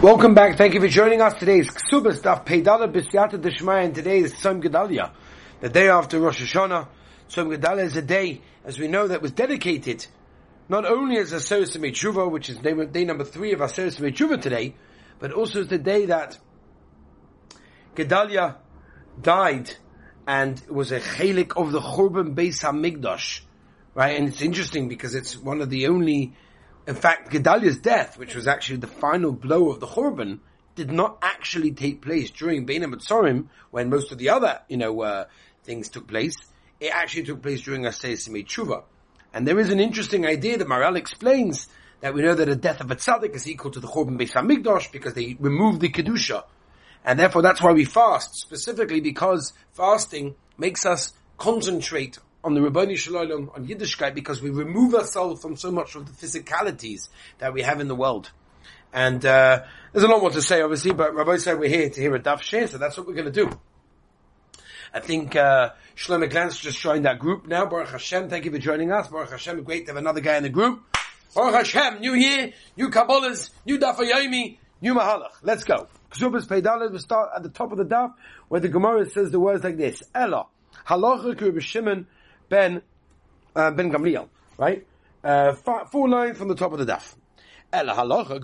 Welcome back. Thank you for joining us. Today is Ksubas Daf Peidala Bisyata Deshmaya, and today is Tzom Gedalia, the day after Rosh Hashanah. Tzom Gedalia is a day, as we know, that was dedicated not only as Aseres Tshuva, which is day number three of Aseres Tshuva today, but also as the day that Gedalia died and was a chalik of the Churban Beis Hamikdash, right? And it's interesting because it's one of the only in fact, Gedaliah's death, which was actually the final blow of the Churban, did not actually take place during Bein HaMetzorim, when most of the other, you know, uh, things took place. It actually took place during Asay Simei Tshuva. And there is an interesting idea that Maharal explains that we know that the death of a tzaddik is equal to the Churban Beis HaMikdash because they removed the Kedusha. And therefore that's why we fast, specifically because fasting makes us concentrate on the Rabbani Shalom, on Yiddishkeit, because we remove ourselves from so much of the physicalities that we have in the world. And uh, there's a lot more to say, obviously, but Rabbi said we're here to hear a daf share, so that's what we're going to do. I think uh, Shlomo Glantz just joined our group now. Baruch Hashem, thank you for joining us. Baruch Hashem, great to have another guy in the group. Baruch Hashem, new year, new Kabbalahs, new Daf Yomi, new Mahalach. Let's go. Ksubas Peidalet, we start at the top of the daf, where the Gemara says the words like this. Ella, halacha Shimon ben uh, ben Gamliel, right? Uh, four lines from the top of the daf. El halacha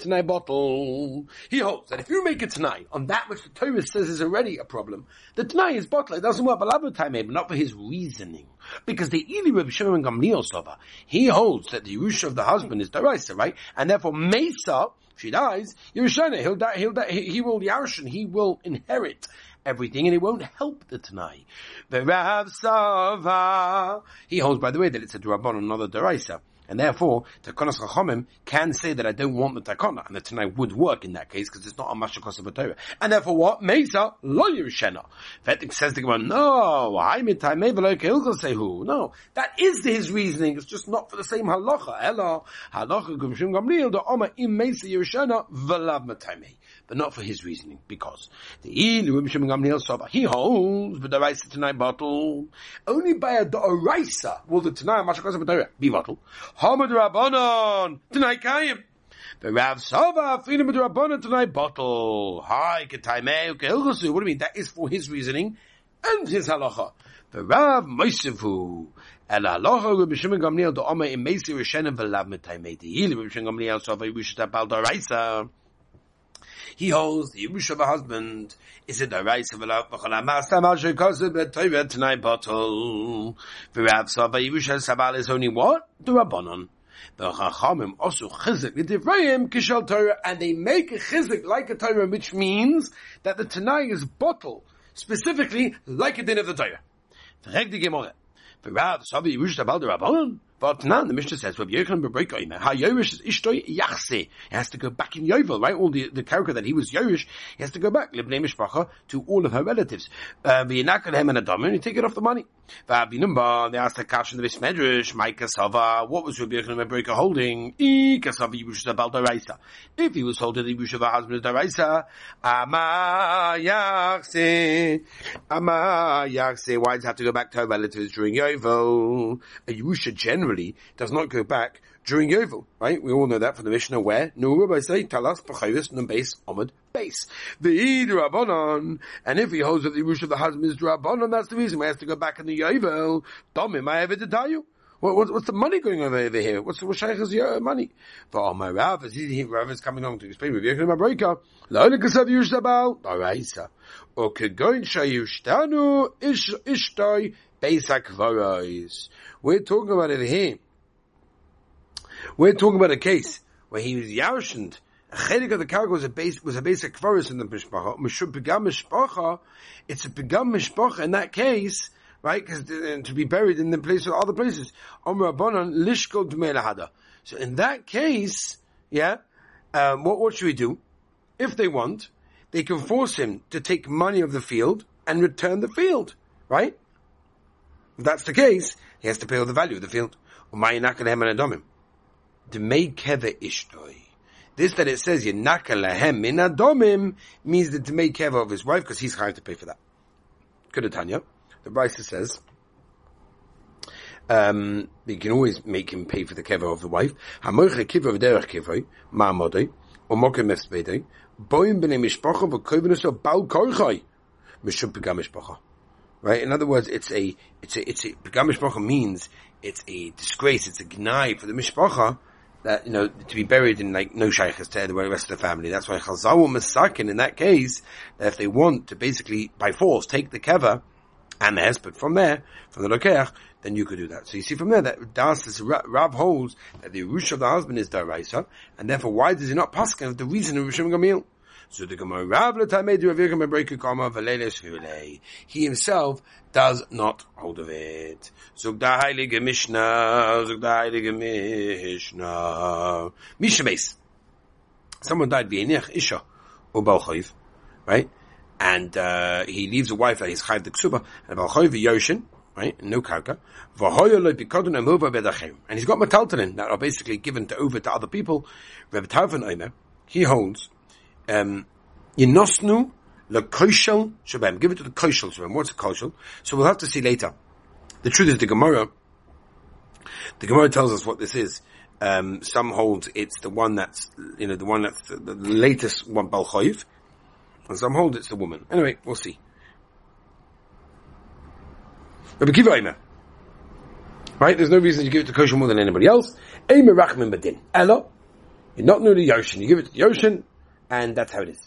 tonight bottle. He holds that if you make it tonight on that which the Torah says is already a problem, the tonight is bottle. It doesn't work, but time but not for his reasoning. Because the Eli Rabbi Shimon Gamliel Sova, he holds that the Yerusha of the husband is Daraisa, right? And therefore Mesa, if she dies, Yerushana, he'll die, he'll die, he, he will Yarshan, he will inherit everything, and it won't help the Tanai. Rav Sava, he holds, by the way, that it's a Durabon, not a Deraisa. And therefore, Takonas Chachomim can say that I don't want the Takona, and the Tanai would work in that case because it's not a Mashakos of a Torah. And therefore, what? Mesa lo Yerushenah. Vetik says to Gemara, no, I mitai mevelo say who? No, that is his reasoning. It's just not for the same halacha. Ella halacha gumshim gamliel the Oma im Mesa Yerushenah velav matai but not for his reasoning, because the he holds the deraisa tonight bottle only by a deraisa will the tonight mashakos be bottle. Hamad rabbanon tonight kayim. The Rav Sava freedom of rabbanon tonight bottle. Hi ketaimei What do you mean? That is for his reasoning and his halacha. The Rav Moisefu. El halacha Rabbi Shimon Gamliel the Oma in Meisi Rishenim v'lav metaimei. The Rabbi Shimon Gamliel Sava Yushat Bal Daraisa he holds the Yerusha of a husband is it a deraisa v'lav b'chol ha'mastam al shekosu b'toyvet tonight bottle. V'rav Sava Yerusha Sabal is only what? The Rabbanon. The Chachamim also chizik the divrayim kishal Torah, and they make a chizik like a Torah, which means that the Tanai is bottle, specifically like a din of the Torah. V'reg the Gemara. V'rav Sava Yerusha Sabal the Rabbanon. But now the Mishnah says. He has to go back in Yovel, right? All the, the character that he was Yorish, he has to go back to all of her relatives. Uh, Hem and you take it off the money. They asked the Kash in the Bismedrish, my Kasava, what was Rabbi Yochanan holding? Yibush Zabal Daraisa. If he was holding the Yibush of a husband Daraisa, Ama Yachse, Ama Yachse, why does he have to go back to her relatives during Yovel? A Yibusha generally generally does not go back during Yovel, right? We all know that from the Mishnah where Nu Rabbi say Talas B'Chavis Nun Base Omid Base. The Rabbanon, and if he holds that the Rush of the husband is Rabbanon, that's the reason why he has to go back in the Yovel. Domim, I ever to tell you. What, what, what's the money going on over here? What's what Sheikh's uh, money? For all my Rav, as he Rav is coming along to explain with Yechim Abreka. La only kasav yushabal, Araisa. O kegoin shayushtanu ish ishtoi Besak Varais. We're talking about it here. We're talking about a case where he was yarshened. A chedik of the cargo was a base was a basic kvaris in the mishpacha. Mishum pigam mishpacha. It's a pigam mishpacha in that case, right? Because to be buried in the place of other places. Omer abonon lishkol dmelahada. So in that case, yeah, um, what what should we do? If they want, they can force him to take money of the field and return the field, right? If that's the case, he has to pay all the value of the field. This that it says Yenaka min adomim means the Demei Keva of his wife because he's hired to pay for that. Good Tanya. The Brisa says, um, you can always make him pay for the kever of the wife. Hamoiche kiva v'derech kivoi, ma'amodoi, or mokem mespedoi, boim b'nei mishpacha v'kovenus o bal korchoi, mishum pegam mishpacha. Right? In other words, it's a, it's a, it's a, pegam mishpacha means it's a disgrace, it's a gnai for the mishpacha, that, you know, to be buried in like no shaykhs to the rest of the family. That's why Chazal Masakin in that case, that if they want to basically by force take the kever and the hesped from there, from the lokeach, then you could do that. So you see from there that Das is Rav holds that the rush of the husband is daraisa, and therefore why does he not paskin the reason of Rishon Gamil? So the Gemara Rav He himself does not hold of it. Zug da heilige Mishnah, zug da heilige Mishnah. Mishnah Someone died v'yenech isha, or balchayv, right? And, uh, he leaves a wife that he's chayv the ksuba, and balchayv v'yoshin, right? No karka. And he's got metaltalin that are basically given to over to other people. he holds, um, yinosnu lekoshel shabem. Give it to the koshel shabem. What's a koshel? So we'll have to see later. The truth is the Gemara, the Gemara tells us what this is. Um, some hold it's the one that's, you know, the one that's the, the latest one, Balchoiv, and some hold it's the woman. Anyway, we'll see. Rabbi Kiva Eimer. Right? There's no reason to give it to kosher more than anybody else. Eimer Rachman Badin. Ella. You're not new to Yoshin. You give it to Yoshin, and that's how it is.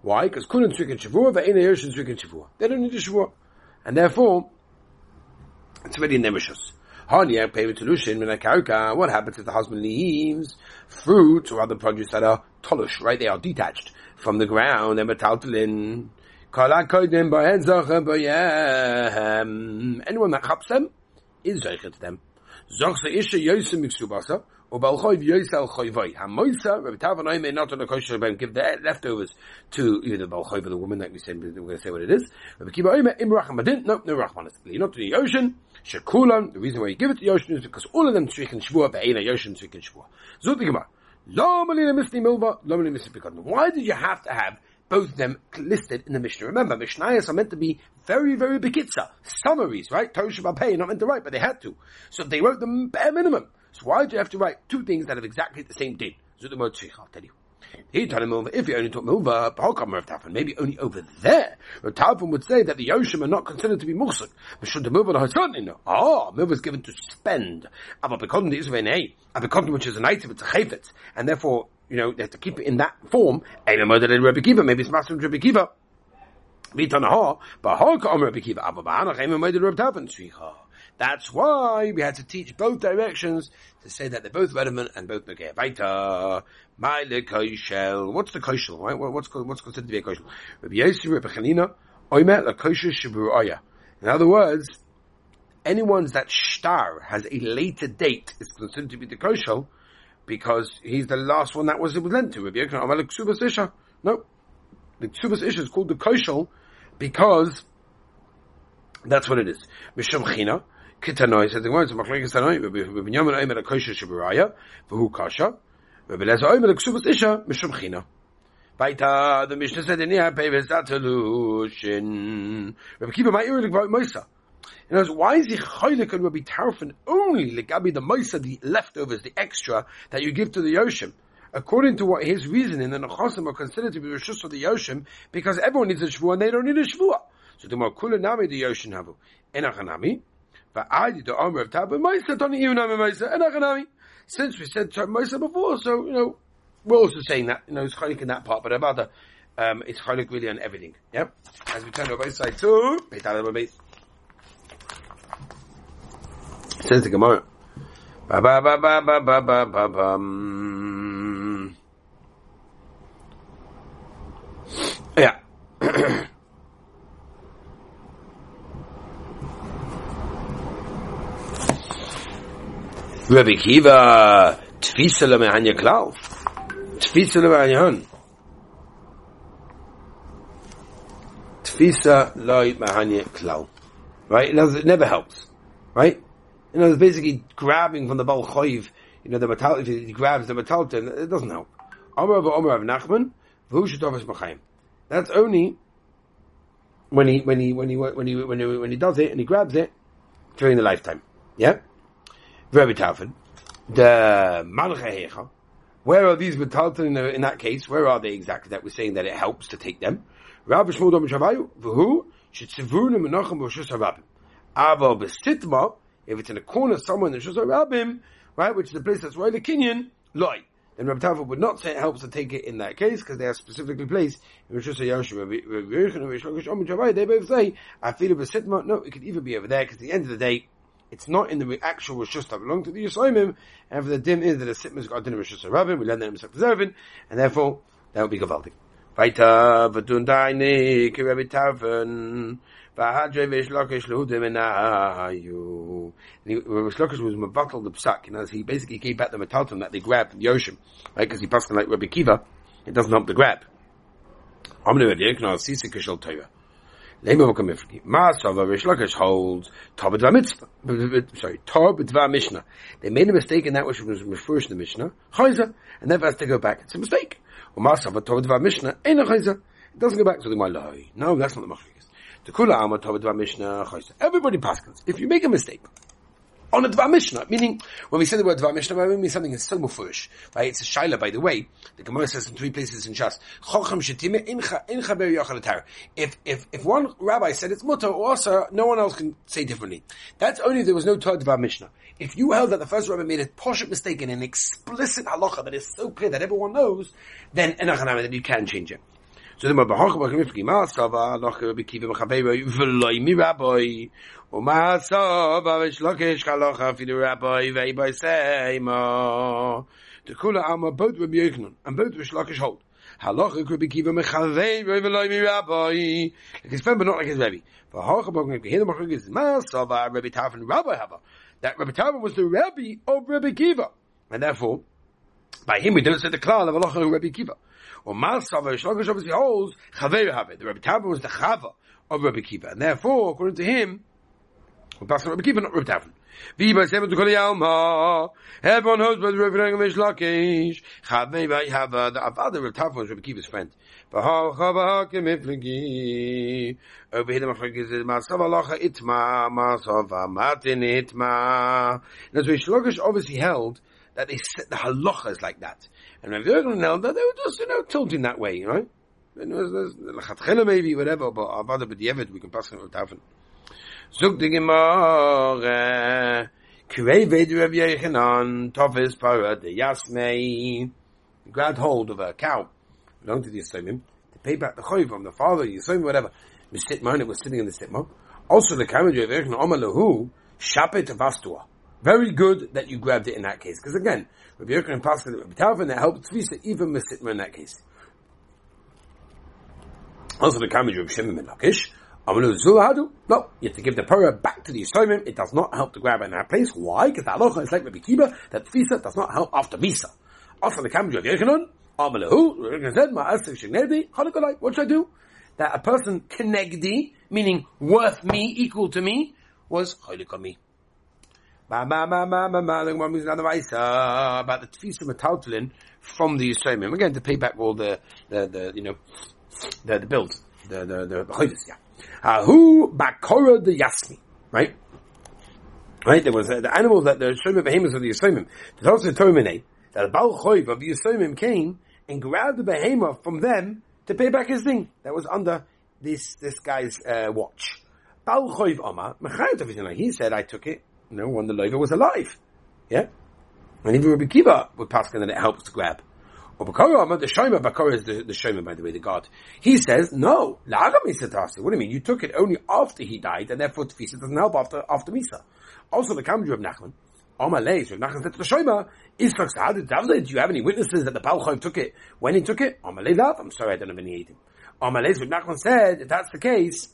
Why? Because Kunan Tzrikin Shavua, Ve'ena Yoshin Tzrikin Shavua. They don't need a Shavua. And therefore, it's very nemeshus. What happens if the husband leaves fruit or other produce that are tolush, right? They are detached from the ground, they're metaltalin. Anyone that chaps them is them. Isha yosem miksubasa, or balchoiv yosel choivoi. Hamoisa, Rabbi Tarfon may not on the kosher ben give the leftovers to either balchoiv or the woman, like we said, we're going to say what it is. Rabbi Kiva Oime, im rachmadin, no, no rachmanis. Not to the ocean, shekulan, the reason why you give it to the ocean is because all of them tzrichen shvua, be'ena yoshin tzrichen shvua. Zut the Gemara. Lo malina misli milva, lo malina misli Why did you have to have both of them listed in the Mishnah. Remember, Mishnayos are meant to be very, very bekitza, summaries, right? Torah Shabbat not meant to write, but they had to. So they wrote the bare minimum. So why do you have to write two things that have exactly the same din? I'll tell you. He told him over, if you only took Tarfon, maybe only over there. Rav Tarfon would say that the Yoshim are not considered to be Mursuk. But should the Milva certainly no. Ah, Milva is given to spend. Aber bekommen die Israel aber bekommen which is an item, it's a chayfetz. And therefore, you know, they have to keep it in that form. Maybe it's Master Rabbi Kiva. That's why we had to teach both directions to say that they're both relevant and both Megeh Baita. My koshel. What's the koshel? Right? What's what's considered to be a koshel? Rabbi Yossi, Rabbi Chanina, Oimer la kosher shabu In other words, anyone that star has a later date is considered to be the koshel because he's the last one that was it was lent to. Rabbi Yochanan, Isha. No, the Ksubas Isha is called the koshel because that's what it is. Mishum China, Kitanoi says the words of Machlekes Tanoi, Rabbi Binyamin Oimer a kosher v'hu kasha, Rabbi Lezer Oimer a Ksubas Isha, Mishum China. Baita, the Mishnah said. Rabbi ear, Moisa. Why is he cholik on Rabbi Tarfon only legabi the moisa, the leftovers, the extra that you give to the Yoshim? According to what his reasoning, the Nechosim are considered to be Rishus of the Yoshim because everyone needs a Shvuah and they don't need a Shvuah. So the more Nami the Yoshin Havu. Enachanami. But I did the Omer of Tabba Moisa, don't even know Moisa. Enachanami. Since we said Moisa before, so, you know, we're also saying that, you know, it's cholik in that part, but about the, um, it's cholik really on everything. Yep. As we turn to both sides to Gemara. Ba ba ba ba ba ba ba ba. Yeah. Rabbi Kiva, Tfisa le mehanya klau. Tfisa le mehanya hun. Tfisa le mehanya klau. Right? It never helps. Right? You know, it's basically grabbing from the Baal Choiv, you know, the metal, if he grabs the metal, it doesn't help. Omer of Omer of Nachman, That's only when he, when he, when he, when he, when he, when he does it and he grabs it during the lifetime. Yeah? Rabbi Tarfon, the Malcha Where are these metalton in, in that case? Where are they exactly that we're saying that it helps to take them? Rabbi Shmuel Dom Shavayu, V'hu, Shetzivurnu Menachem HaRabim. Ava B'Sitma, if it's in a corner somewhere in the Roshus HaRabim, right, which is the place that's right the Kenyan, loy. Then Rabbi Tarfon would not say it helps to take it in that case because they are specifically placed in Rosh Hashanah. They both say, I feel a sitma. No, it could even be over there because at the end of the day, it's not in the actual Rosh Hashanah belong to the Yisraelim, and for the dim is that the sitma's got din Rosh Hashanah we learn that himself preserving, and therefore that would be gavaldik. Weiter, v'tun deine, ki Rabbi Tarfon, v'hadre v'shlokish lehudim enayu. Shlokish was mevatel the psak, you know, he basically gave back the metalton that they grabbed from the ocean, right, because he passed like Rabbi Kiva, it doesn't help the grab. Amnu Rabbi Yekna, sisi kishel Torah. Lema v'kamifki. Ma'asava Rish Lakish holds Torah Dvar Mitzvah. Sorry, Dvar Mishnah. They made a mistake in that which was first in the Mishnah, Chayza, and never has to go back. It's a mistake. U'masava Torah Dvar Mishnah, Ein Chayza. It doesn't go back to the Malai. No, that's not the Machlekes. The Kula Amma Dvar Mishnah, Chayza. Everybody passes. If you make a mistake, on a Dvar Mishnah, meaning when we say the word Dvar Mishnah, we mean something is so mufurish, right? It's a shaila, by the way. The Gemara says in three places in Shas, Chocham shetime ber yachal If if if one rabbi said it's mutter or also, no one else can say differently. That's only if there was no Torah Dvar Mishnah. If you held that the first rabbi made a poshut mistake in an explicit halacha that is so clear that everyone knows, then that you can change it. So the Mabahach Bakimifki Masava Loch Rabbi Kiva Machabei V'loi Mi Rabbi Umasov Avish Lokish Chalocha Fidu Rabbi Veibai Seima The Kula Alma both Rabbi Yochanan and both Rish Lakish hold Halacha Rabbi Kiva Machavei V'loi Mi Rabbi like his friend but not like his Rabbi V'hach Bakimifki Hina Machavei is Masava Rabbi Tarfon Rabbi Hava that Rabbi Tarfon was the Rabbi of Rabbi Kiva and therefore by him we don't say the klal of Halacha Rabbi Kiva or Malsava, Shlokish obviously holds, Chaver Have. The Rabbi Tava was the Chava of Rabbi Kiva. And therefore, according to him, we're passing Rabbi Kiva, not Rabbi Tava. Viva seven to knows about the Rabbi Rangamesh Lakish. Chavei Vai Hava. The Avada Rabbi Tava was Rabbi Kiva's friend. Bahal Chava Hakim Ifligi. Over here the Machrik is Alacha Itma, Masav Matin Itma. Obviously held, that they set the halachas like that. And Rav Yochanan held that they were just, you know, tilting that way, right? And it was, lechatchila maybe, whatever, but avada b'diavad, we can pass it with Tafin. Zug the Gemara, Kirei Vedi Rav Yochanan, Tofis Para, the Yasmei, grabbed hold of a cow, belonged to the Yisomim, to pay back the choy from the father, Yisomim, whatever. The sitma, and it was sitting in the sitma. Also the carriage of Yochanan, Omar Lahu, Shapet Avastua. Very good that you grabbed it in that case. Because again, Rabbi Yochanan and Pascha, Rabbi Tarfon, that helped Tzvisa even Mesitma in that case. Also the Kamaj of Shimon ben Lakish, no, you have to give the Torah back to the Yisraelim. It does not help to grab it in that place. Why? Because the halacha is like Rabbi Kiva, that Tfisa does not help after Misa. Also the Kamaj of Yochanan, Amalahu, said, what should I do? That a person kenegdi, meaning worth me, equal to me, was Chalik me. About the tefisa metaltlin from the Yisraelim. To pay back all the, the, the you know, the, the bills, the, the, the, the yeah. Who bakora the yasmi, right? Right, there was uh, the animals that the Yisraelim behemoths of the Yisraelim. The Torah terminate that the Baal Choiv of the Yisraelim came and grabbed the behemoth from them to pay back his thing that was under this this guy's uh, watch. Baal Choiv Omar, he said, I took it know, when the loiva was alive. Yeah? And even Rabbi Kiva would pass that it helps to grab. Or Bakara, the Shoma, Bakara is the, the Shoma, by the way, the God. He says, no, La'agam What do you mean? You took it only after he died, and therefore Tfisa doesn't help after, after Misa. Also, the Kamju of Nachman, Omalei, so Nachman said to the Shoma, is do you have any witnesses that the Balchayim took it when he took it? Omalei Lav, I'm sorry, I don't have any eating. Omalei, so Nachman said, if that's the case,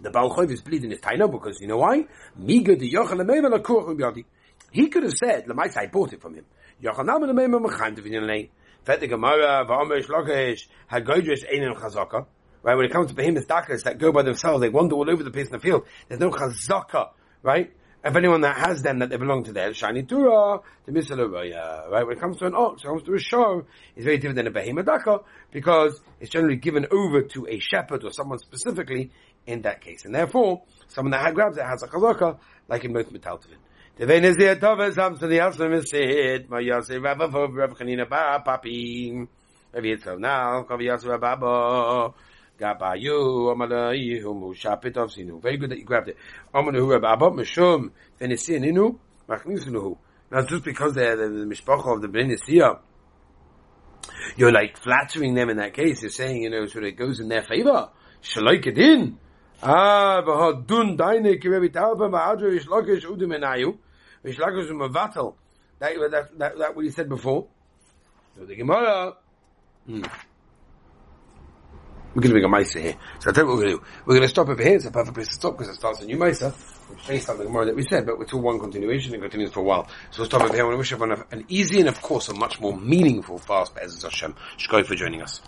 the Baal is bleeding his taina because you know why? Miga the Yochel Lemeim Lakur He could have said, Lamaisa, I bought it from him. Yochel Nam Lemeim Mecham Tevin Lei. Fet the Gemara, Va'omer Shlokesh, Hagodresh Einem Chazaka. Right, when it comes to behemoth dakas that go by themselves, they wander all over the place in the field. There's no chazaka, right? If anyone that has them that they belong to there, shiny tura, the misaluraya, right? When it comes to an ox, when it comes to a show, it's very different than a behemoth daka because it's generally given over to a shepherd or someone specifically in that case. And therefore, someone that grabs it has a chazaka, like in. The the the Ba Papi. Rabbi Yitzhak now, Kavi Yosef Rabba Gabayu. Very good that you grabbed it. Now just because they're the, the Mishpacha of the Benesia, you're like flattering them in that case. You're saying, you know, sort of goes in their favor. Shaloik it in. Ah, v'hadun daine umavatal. That, that, that, that what you said before. So the Gemara. Hmm. We're going to make a Maisa here. So I'll tell you what we're going to do. We're going to stop over here. It's a perfect place to stop because it starts a new which based on the Gemara that we said, but it's all one continuation and continues for a while. So we'll stop over here. I want to wish everyone an easy and of course a much more meaningful fast, Be'ez Hashem. Shkoi for joining us.